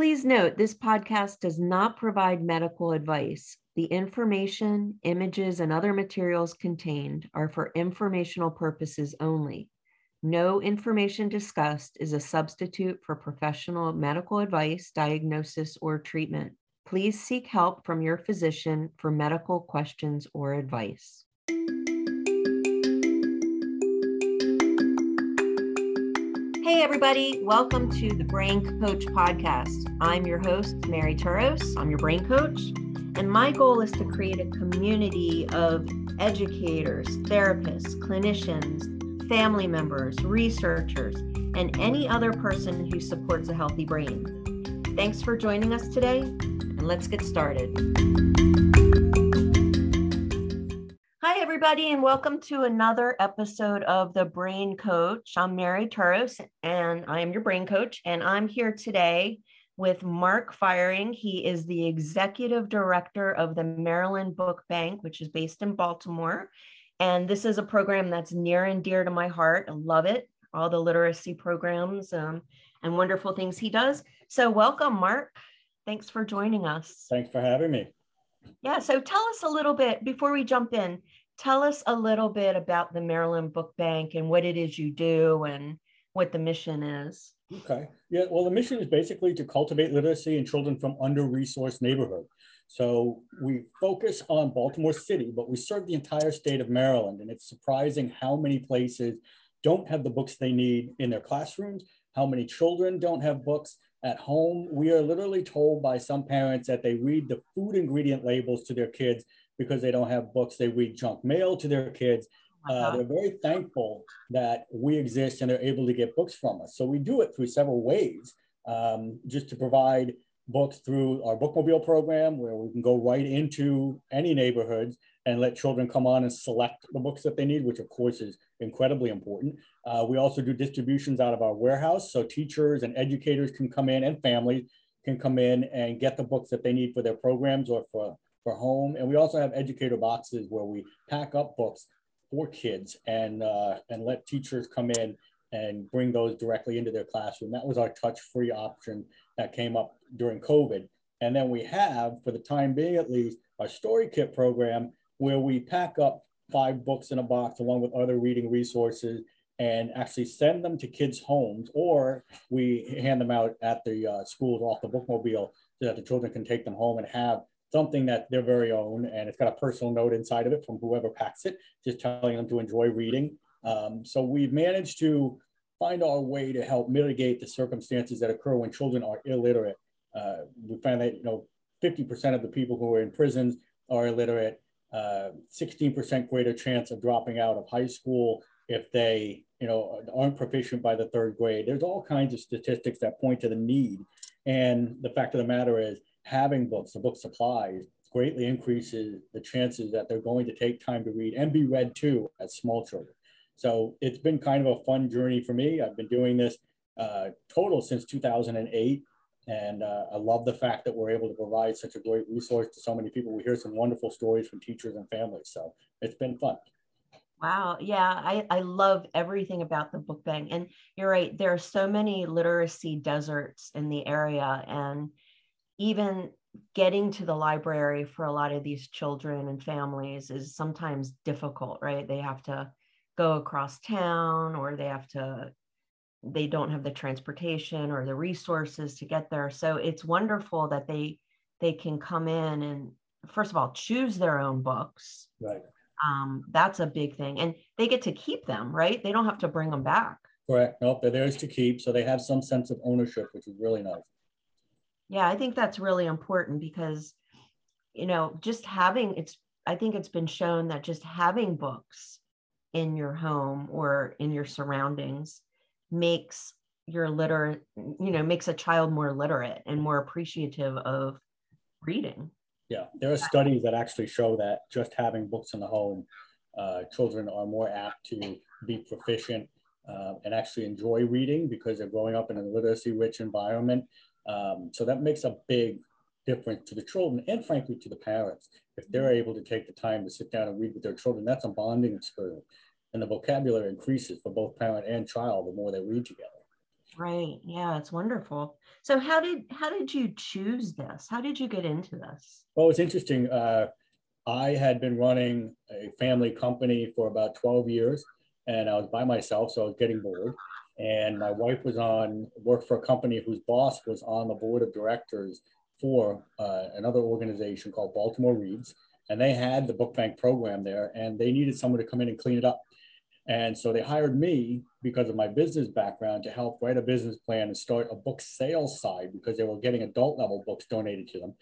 Please note this podcast does not provide medical advice. The information, images, and other materials contained are for informational purposes only. No information discussed is a substitute for professional medical advice, diagnosis, or treatment. Please seek help from your physician for medical questions or advice. Everybody, welcome to the Brain Coach Podcast. I'm your host, Mary Turos. I'm your brain coach. And my goal is to create a community of educators, therapists, clinicians, family members, researchers, and any other person who supports a healthy brain. Thanks for joining us today, and let's get started. Everybody, and welcome to another episode of The Brain Coach. I'm Mary Turos, and I am your brain coach. And I'm here today with Mark Feiring. He is the executive director of the Maryland Book Bank, which is based in Baltimore. And this is a program that's near and dear to my heart. I love it, all the literacy programs um, and wonderful things he does. So, welcome, Mark. Thanks for joining us. Thanks for having me. Yeah, so tell us a little bit before we jump in tell us a little bit about the Maryland Book Bank and what it is you do and what the mission is. Okay. Yeah. Well, the mission is basically to cultivate literacy in children from under-resourced neighborhoods. So we focus on Baltimore City, but we serve the entire state of Maryland. And it's surprising how many places don't have the books they need in their classrooms, how many children don't have books at home. We are literally told by some parents that they read the food ingredient labels to their kids because they don't have books. They read junk mail to their kids. Uh, they're very thankful that we exist and they're able to get books from us. So we do it through several ways, um, just to provide books through our bookmobile program, where we can go right into any neighborhoods and let children come on and select the books that they need, which of course is incredibly important. Uh, we also do distributions out of our warehouse, so teachers and educators can come in and families can come in and get the books that they need for their programs or for for home. And we also have educator boxes where we pack up books for kids and, uh, and let teachers come in and bring those directly into their classroom. That was our touch-free option that came up during COVID. And then we have, for the time being at least, our story kit program where we pack up five books in a box along with other reading resources and actually send them to kids' homes, or we hand them out at the uh, schools off the bookmobile so that the children can take them home and have something that they're very own, and it's got a personal note inside of it from whoever packs it, just telling them to enjoy reading. Um, so we've managed to find our way to help mitigate the circumstances that occur when children are illiterate. Uh, we find that you know 50% of the people who are in prisons are illiterate. 16% uh, greater chance of dropping out of high school if they you know aren't proficient by the third grade. There's all kinds of statistics that point to the need. And the fact of the matter is, having books, the book supplies, greatly increases the chances that they're going to take time to read and be read too as small children. So it's been kind of a fun journey for me. I've been doing this uh, total since 2008. And uh, I love the fact that we're able to provide such a great resource to so many people. We hear some wonderful stories from teachers and families. So it's been fun. Wow. Yeah, I, I love everything about the book bank. And you're right, there are so many literacy deserts in the area. And even getting to the library for a lot of these children and families is sometimes difficult, right? They have to go across town or they have to they don't have the transportation or the resources to get there. So it's wonderful that they they can come in and first of all choose their own books. Right. Um, that's a big thing. And they get to keep them, right? They don't have to bring them back. Correct. Nope, they're theirs to keep. So they have some sense of ownership, which is really nice. Yeah, I think that's really important because, you know, just having it's, I think it's been shown that just having books in your home or in your surroundings makes your literate, you know, makes a child more literate and more appreciative of reading. Yeah, there are studies that actually show that just having books in the home, uh, children are more apt to be proficient uh, and actually enjoy reading because they're growing up in a literacy rich environment. Um, so that makes a big difference to the children and frankly to the parents. If they're able to take the time to sit down and read with their children, that's a bonding experience. And the vocabulary increases for both parent and child the more they read together. Right. Yeah, it's wonderful. So how did how did you choose this? How did you get into this? Well, it's interesting. Uh, I had been running a family company for about 12 years and I was by myself, so I was getting bored. And my wife was on worked for a company whose boss was on the board of directors for uh, another organization called Baltimore Reads, and they had the book bank program there, and they needed someone to come in and clean it up. And so they hired me because of my business background to help write a business plan and start a book sales side because they were getting adult level books donated to them.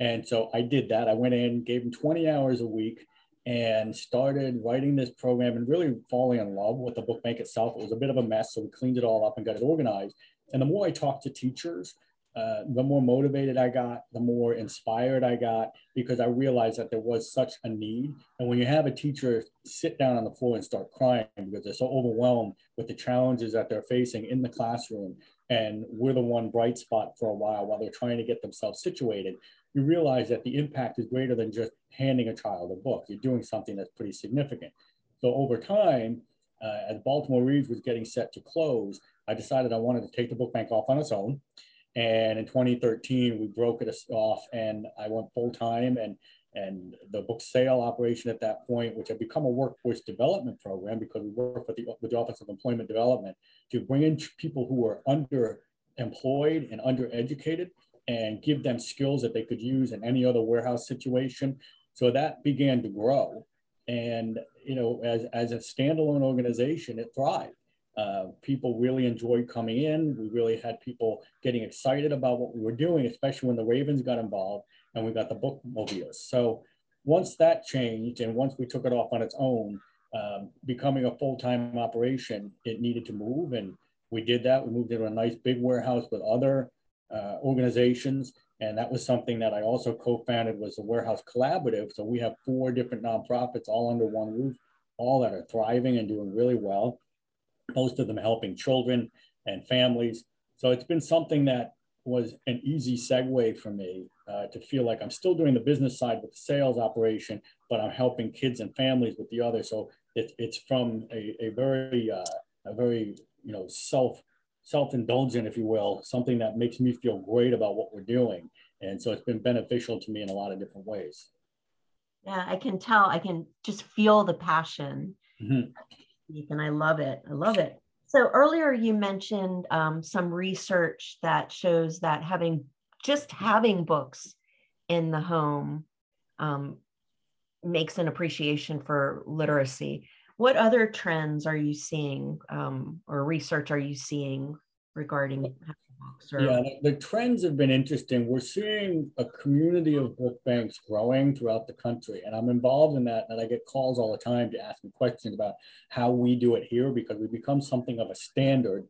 And so I did that. I went in, gave them 20 hours a week, and started writing this program and really falling in love with the book bank itself. It was a bit of a mess, so we cleaned it all up and got it organized. And the more I talked to teachers, uh, the more motivated I got, the more inspired I got, because I realized that there was such a need. And when you have a teacher sit down on the floor and start crying because they're so overwhelmed with the challenges that they're facing in the classroom, and we're the one bright spot for a while while they're trying to get themselves situated, you realize that the impact is greater than just handing a child a book. You're doing something that's pretty significant. So over time, uh, as Baltimore Reads was getting set to close, I decided I wanted to take the book bank off on its own. And in 2013, we broke it off and I went full time and and the book sale operation at that point, which had become a workforce development program because we worked with the, with the Office of Employment Development to bring in people who were underemployed and undereducated and give them skills that they could use in any other warehouse situation. So that began to grow. And, you know, as, as a standalone organization, it thrived. Uh, people really enjoyed coming in. We really had people getting excited about what we were doing, especially when the Ravens got involved and we got the bookmobiles. So once that changed and once we took it off on its own, um, becoming a full-time operation, it needed to move. And we did that. We moved into a nice big warehouse with other uh, organizations. And that was something that I also co-founded was the Warehouse Collaborative. So we have four different nonprofits all under one roof, all that are thriving and doing really well. Most of them helping children and families. So it's been something that was an easy segue for me uh, to feel like I'm still doing the business side with the sales operation, but I'm helping kids and families with the other. So it, it's from a, a very, uh, a very, you know, self self-indulgent, if you will, something that makes me feel great about what we're doing. And so it's been beneficial to me in a lot of different ways. Yeah, I can tell. I can just feel the passion. Mm-hmm. And I love it. I love it. So earlier you mentioned um, some research that shows that having just having books in the home um, makes an appreciation for literacy. What other trends are you seeing um, or research are you seeing regarding books? Or- yeah, the, trends have been interesting. We're seeing a community of book banks growing throughout the country, and I'm involved in that. And I get calls all the time to ask me questions about how we do it here because we become something of a standard.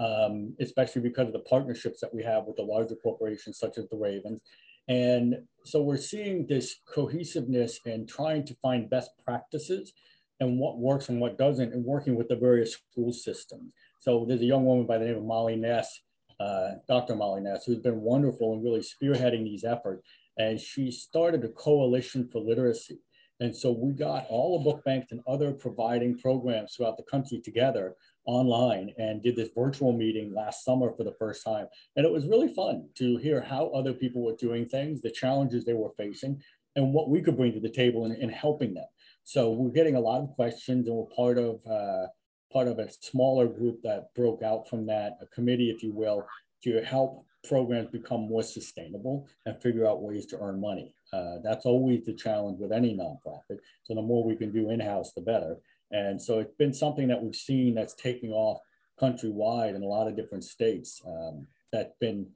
Um, especially because of the partnerships that we have with the larger corporations such as the Ravens. And so we're seeing this cohesiveness and trying to find best practices and what works and what doesn't, and working with the various school systems. So there's a young woman by the name of Molly Ness, uh, Dr. Molly Ness, who's been wonderful and really spearheading these efforts. And she started a coalition for literacy. And so we got all the book banks and other providing programs throughout the country together online and did this virtual meeting last summer for the first time. And it was really fun to hear how other people were doing things, the challenges they were facing, and what we could bring to the table in, in helping them. So we're getting a lot of questions, and we're part of uh, part of a smaller group that broke out from that, a committee, if you will, to help programs become more sustainable and figure out ways to earn money. Uh, that's always the challenge with any nonprofit. So the more we can do in-house, the better. And so it's been something that we've seen that's taking off countrywide in a lot of different states. Um, that's been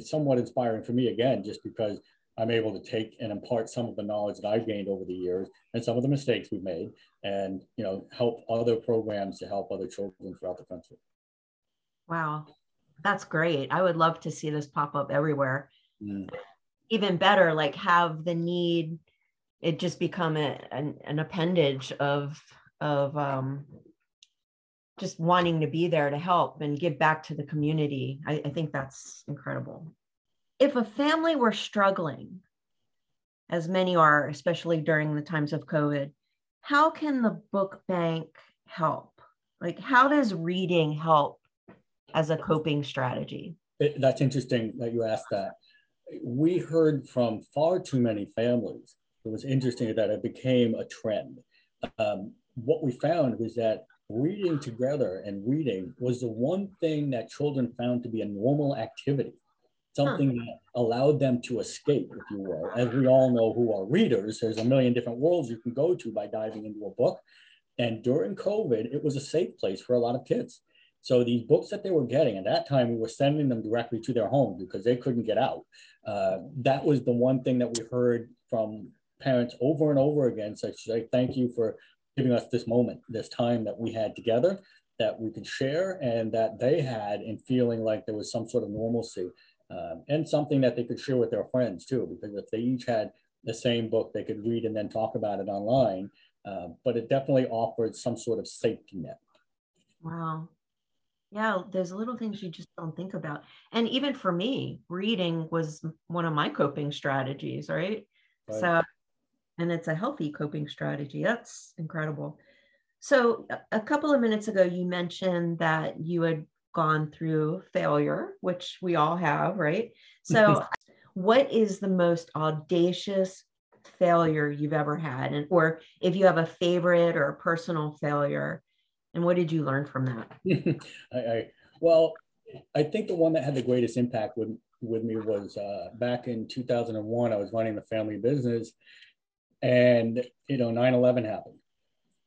somewhat inspiring for me again, just because I'm able to take and impart some of the knowledge that I've gained over the years and some of the mistakes we've made and, you know, help other programs to help other children throughout the country. Wow. That's great. I would love to see this pop up everywhere. Mm. Even better, like have the need, it just become a, an, an appendage of, of um, just wanting to be there to help and give back to the community. I, I think that's incredible if a family were struggling, as many are, especially during the times of COVID, how can the book bank help? Like, how does reading help as a coping strategy? It, that's interesting that you asked that. We heard from far too many families. It was interesting that it became a trend. Um, what we found was that reading together and reading was the one thing that children found to be a normal activity, something huh. that allowed them to escape, if you will. As we all know who are readers, there's a million different worlds you can go to by diving into a book. And during COVID, it was a safe place for a lot of kids. So these books that they were getting at that time, we were sending them directly to their home because they couldn't get out. Uh, that was the one thing that we heard from parents over and over again. So I say thank you for giving us this moment, this time that we had together that we could share and that they had in feeling like there was some sort of normalcy um, and something that they could share with their friends too, because if they each had the same book, they could read and then talk about it online. Uh, but it definitely offered some sort of safety net. Wow. Yeah, there's little things you just don't think about. And even for me, reading was one of my coping strategies, right? right. So and it's a healthy coping strategy. That's incredible. So, a couple of minutes ago, you mentioned that you had gone through failure, which we all have, right? So, what is the most audacious failure you've ever had? And, or if you have a favorite or a personal failure, and what did you learn from that? I, I, well, I think the one that had the greatest impact with, with me was uh, back in 2001. I was running the family business and, you know, 9 11 happened.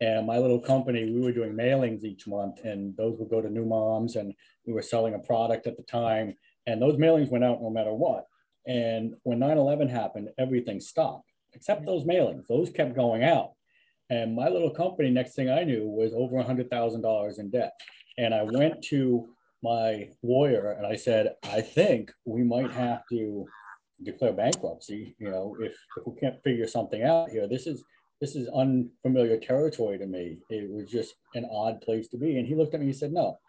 And my little company, we were doing mailings each month, and those would go to new moms, and we were selling a product at the time. And those mailings went out no matter what. And when 9 11 happened, everything stopped except those mailings. Those kept going out. And my little company, next thing I knew, was over $100,000 in debt. And I went to my lawyer and I said, I think we might have to declare bankruptcy. You know, if, if we can't figure something out here, this is this is unfamiliar territory to me. It was just an odd place to be. And he looked at me and he said, No,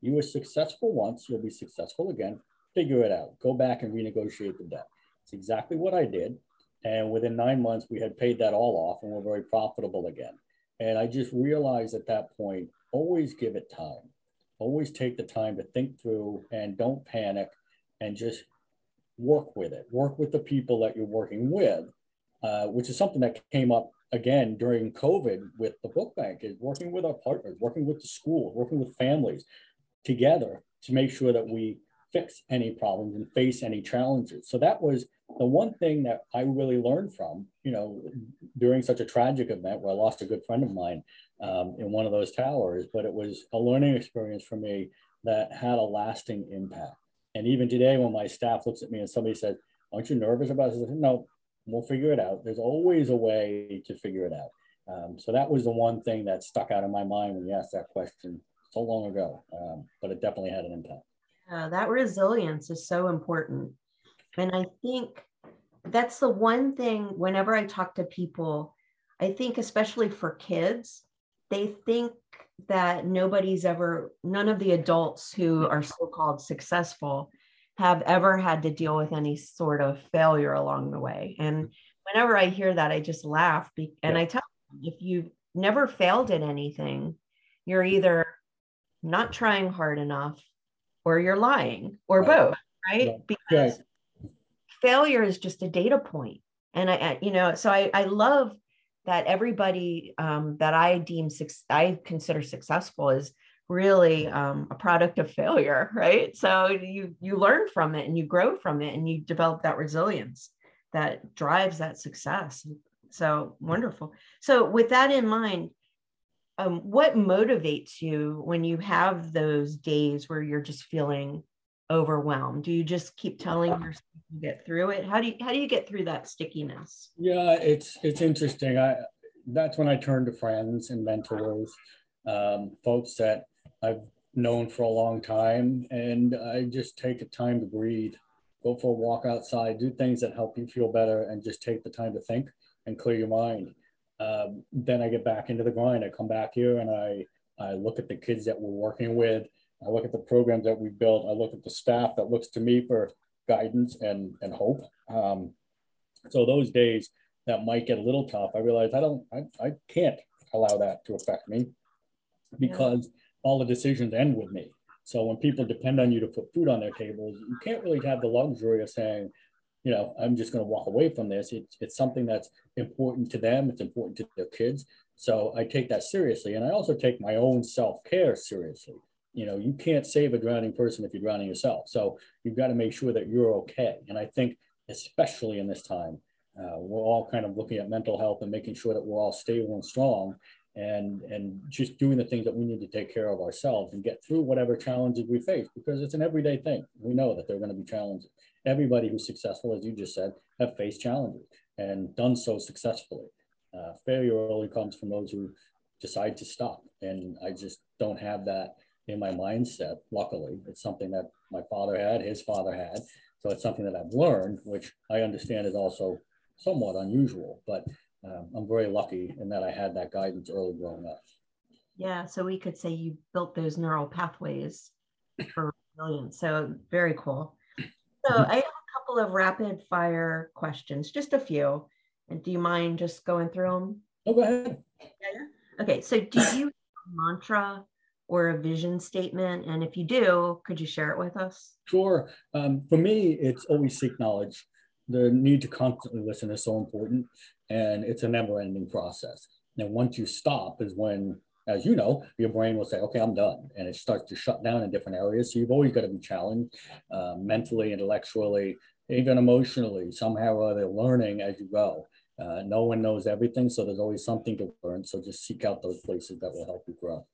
you were successful once, you'll be successful again. Figure it out. Go back and renegotiate the debt. It's exactly what I did. And within nine months, we had paid that all off and we're very profitable again. And I just realized at that point, always give it time. Always take the time to think through and don't panic and just work with it, work with the people that you're working with, uh, which is something that came up again during COVID with the book bank is working with our partners, working with the schools, working with families together to make sure that we fix any problems and face any challenges. So that was the one thing that I really learned from, you know, during such a tragic event where I lost a good friend of mine um, in one of those towers, but it was a learning experience for me that had a lasting impact. And even today, when my staff looks at me and somebody says, Aren't you nervous about this? no, we'll figure it out. There's always a way to figure it out. Um, so that was the one thing that stuck out in my mind when you asked that question so long ago, um, but it definitely had an impact. Yeah, that resilience is so important. And I think that's the one thing whenever I talk to people, I think, especially for kids, they think that nobody's ever, none of the adults who are so called successful have ever had to deal with any sort of failure along the way. And mm-hmm. whenever I hear that, I just laugh. And yeah. I tell them, if you've never failed at anything, you're either not trying hard enough or you're lying or right. both, right? Yeah. Because right. failure is just a data point. And I, you know, so I, I love that everybody um, that I deem I consider successful is really um, a product of failure, right? So you you learn from it and you grow from it and you develop that resilience that drives that success. So wonderful. So with that in mind, um, what motivates you when you have those days where you're just feeling overwhelmed? Do you just keep telling yourself to get through it? How do you how do you get through that stickiness? Yeah, it's it's interesting. I that's when I turn to friends and mentors, um, folks that I've known for a long time, and I just take the time to breathe, go for a walk outside, do things that help you feel better, and just take the time to think and clear your mind. Um, then I get back into the grind. I come back here and I I look at the kids that we're working with. I look at the programs that we built. I look at the staff that looks to me for guidance and and hope. Um, so those days that might get a little tough, I realize I don't I, I can't allow that to affect me because all the decisions end with me. So when people depend on you to put food on their tables, you can't really have the luxury of saying, you know, I'm just going to walk away from this. It's, it's something that's important to them. It's important to their kids. So I take that seriously. And I also take my own self-care seriously. You know, you can't save a drowning person if you're drowning yourself. So you've got to make sure that you're okay. And I think, especially in this time, uh, we're all kind of looking at mental health and making sure that we're all stable and strong and and just doing the things that we need to take care of ourselves and get through whatever challenges we face because it's an everyday thing we know that they're going to be challenges everybody who's successful as you just said have faced challenges and done so successfully uh, failure only comes from those who decide to stop and i just don't have that in my mindset luckily it's something that my father had his father had so it's something that i've learned which i understand is also somewhat unusual but um, I'm very lucky in that I had that guidance early growing up. Yeah, so we could say you built those neural pathways for resilience. So very cool. So I have a couple of rapid fire questions, just a few. And do you mind just going through them? Oh, go ahead. Yeah. Okay. So do you mantra or a vision statement? And if you do, could you share it with us? Sure. Um, for me, it's always seek knowledge. The need to constantly listen is so important and it's a never ending process. And once you stop is when, as you know, your brain will say, okay, I'm done. And it starts to shut down in different areas. So you've always got to be challenged uh, mentally, intellectually, even emotionally, somehow or other learning as you go. Uh, no one knows everything, so there's always something to learn. So just seek out those places that will help you grow.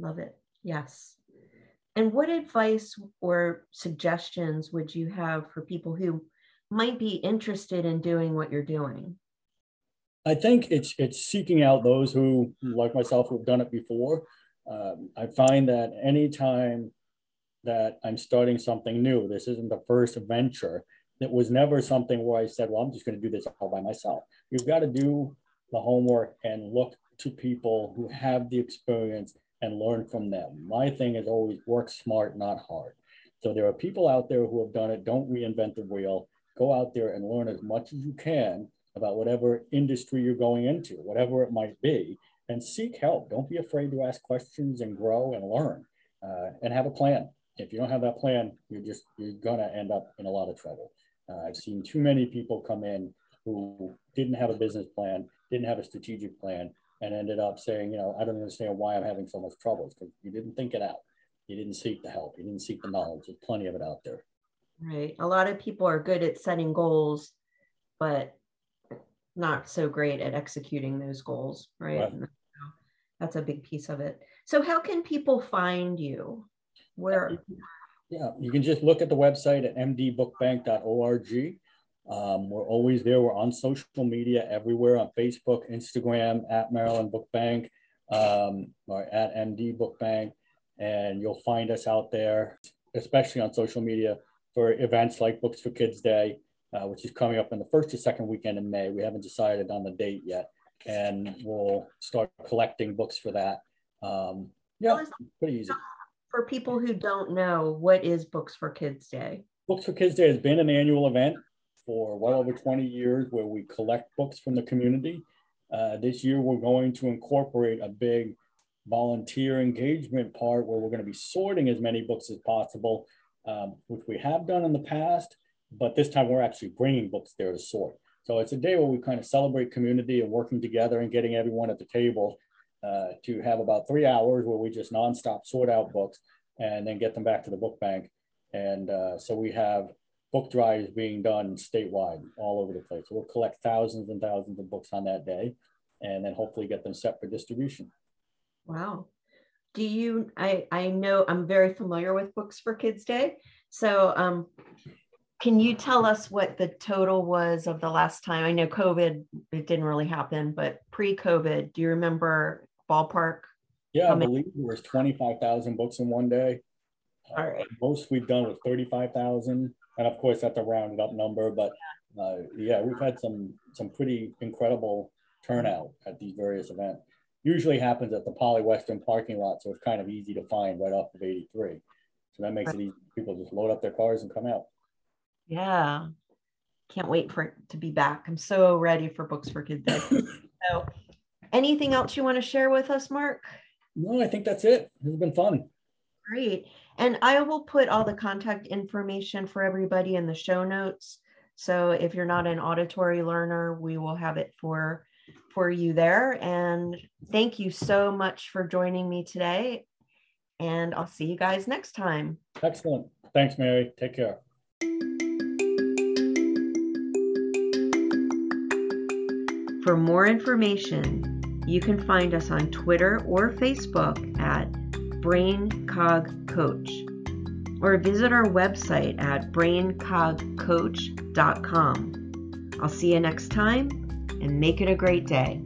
Love it. Yes. And what advice or suggestions would you have for people who might be interested in doing what you're doing? I think it's it's seeking out those who, like myself, who've done it before. Um, I find that anytime that I'm starting something new, this isn't the first venture. It was never something where I said, "Well, I'm just going to do this all by myself." You've got to do the homework and look to people who have the experience and learn from them. My thing is always work smart, not hard. So there are people out there who have done it. Don't reinvent the wheel. Go out there and learn as much as you can about whatever industry you're going into, whatever it might be, and seek help. Don't be afraid to ask questions and grow and learn uh, and have a plan. If you don't have that plan, you're just, you're gonna end up in a lot of trouble. Uh, I've seen too many people come in who didn't have a business plan, didn't have a strategic plan, and ended up saying, you know, I don't understand why I'm having so much trouble. because you didn't think it out. You didn't seek the help. You didn't seek the knowledge. There's plenty of it out there. Right. A lot of people are good at setting goals, but not so great at executing those goals, right? right. That's a big piece of it. So how can people find you? Where? Yeah, you can just look at the website at mdbookbank.org. Um, we're always there. We're on social media everywhere on Facebook, Instagram, at Maryland Book Bank, um, or at MD Book Bank. And you'll find us out there, especially on social media for events like Books for Kids Day uh, which is coming up in the first or second weekend in May. We haven't decided on the date yet, and we'll start collecting books for that. Um, yeah, pretty easy. For people who don't know, what is Books for Kids Day? Books for Kids Day has been an annual event for well over 20 years where we collect books from the community. Uh, this year, we're going to incorporate a big volunteer engagement part where we're going to be sorting as many books as possible, um, which we have done in the past but this time we're actually bringing books there to sort. So it's a day where we kind of celebrate community and working together and getting everyone at the table uh, to have about three hours where we just nonstop sort out books and then get them back to the book bank. And uh, so we have book drives being done statewide all over the place. So we'll collect thousands and thousands of books on that day and then hopefully get them set for distribution. Wow. Do you, I, I know I'm very familiar with Books for Kids Day. So um, can you tell us what the total was of the last time? I know COVID, it didn't really happen, but pre-COVID, do you remember ballpark? Yeah, I believe there was 25,000 books in one day. All right. Uh, most we've done was 35,000. And of course, that's a rounded up number, but uh, yeah, we've had some, some pretty incredible turnout at these various events. Usually happens at the Poly Western parking lot, so it's kind of easy to find right off of 83. So that makes it easy. People just load up their cars and come out. Yeah. Can't wait for it to be back. I'm so ready for Books for Kids Day. so, anything else you want to share with us, Mark? No, I think that's it. It's been fun. Great. And I will put all the contact information for everybody in the show notes. So if you're not an auditory learner, we will have it for for you there. And thank you so much for joining me today. And I'll see you guys next time. Excellent. Thanks, Mary. Take care. For more information, you can find us on Twitter or Facebook at Brain Cog Coach or visit our website at braincogcoach.com. I'll see you next time and make it a great day.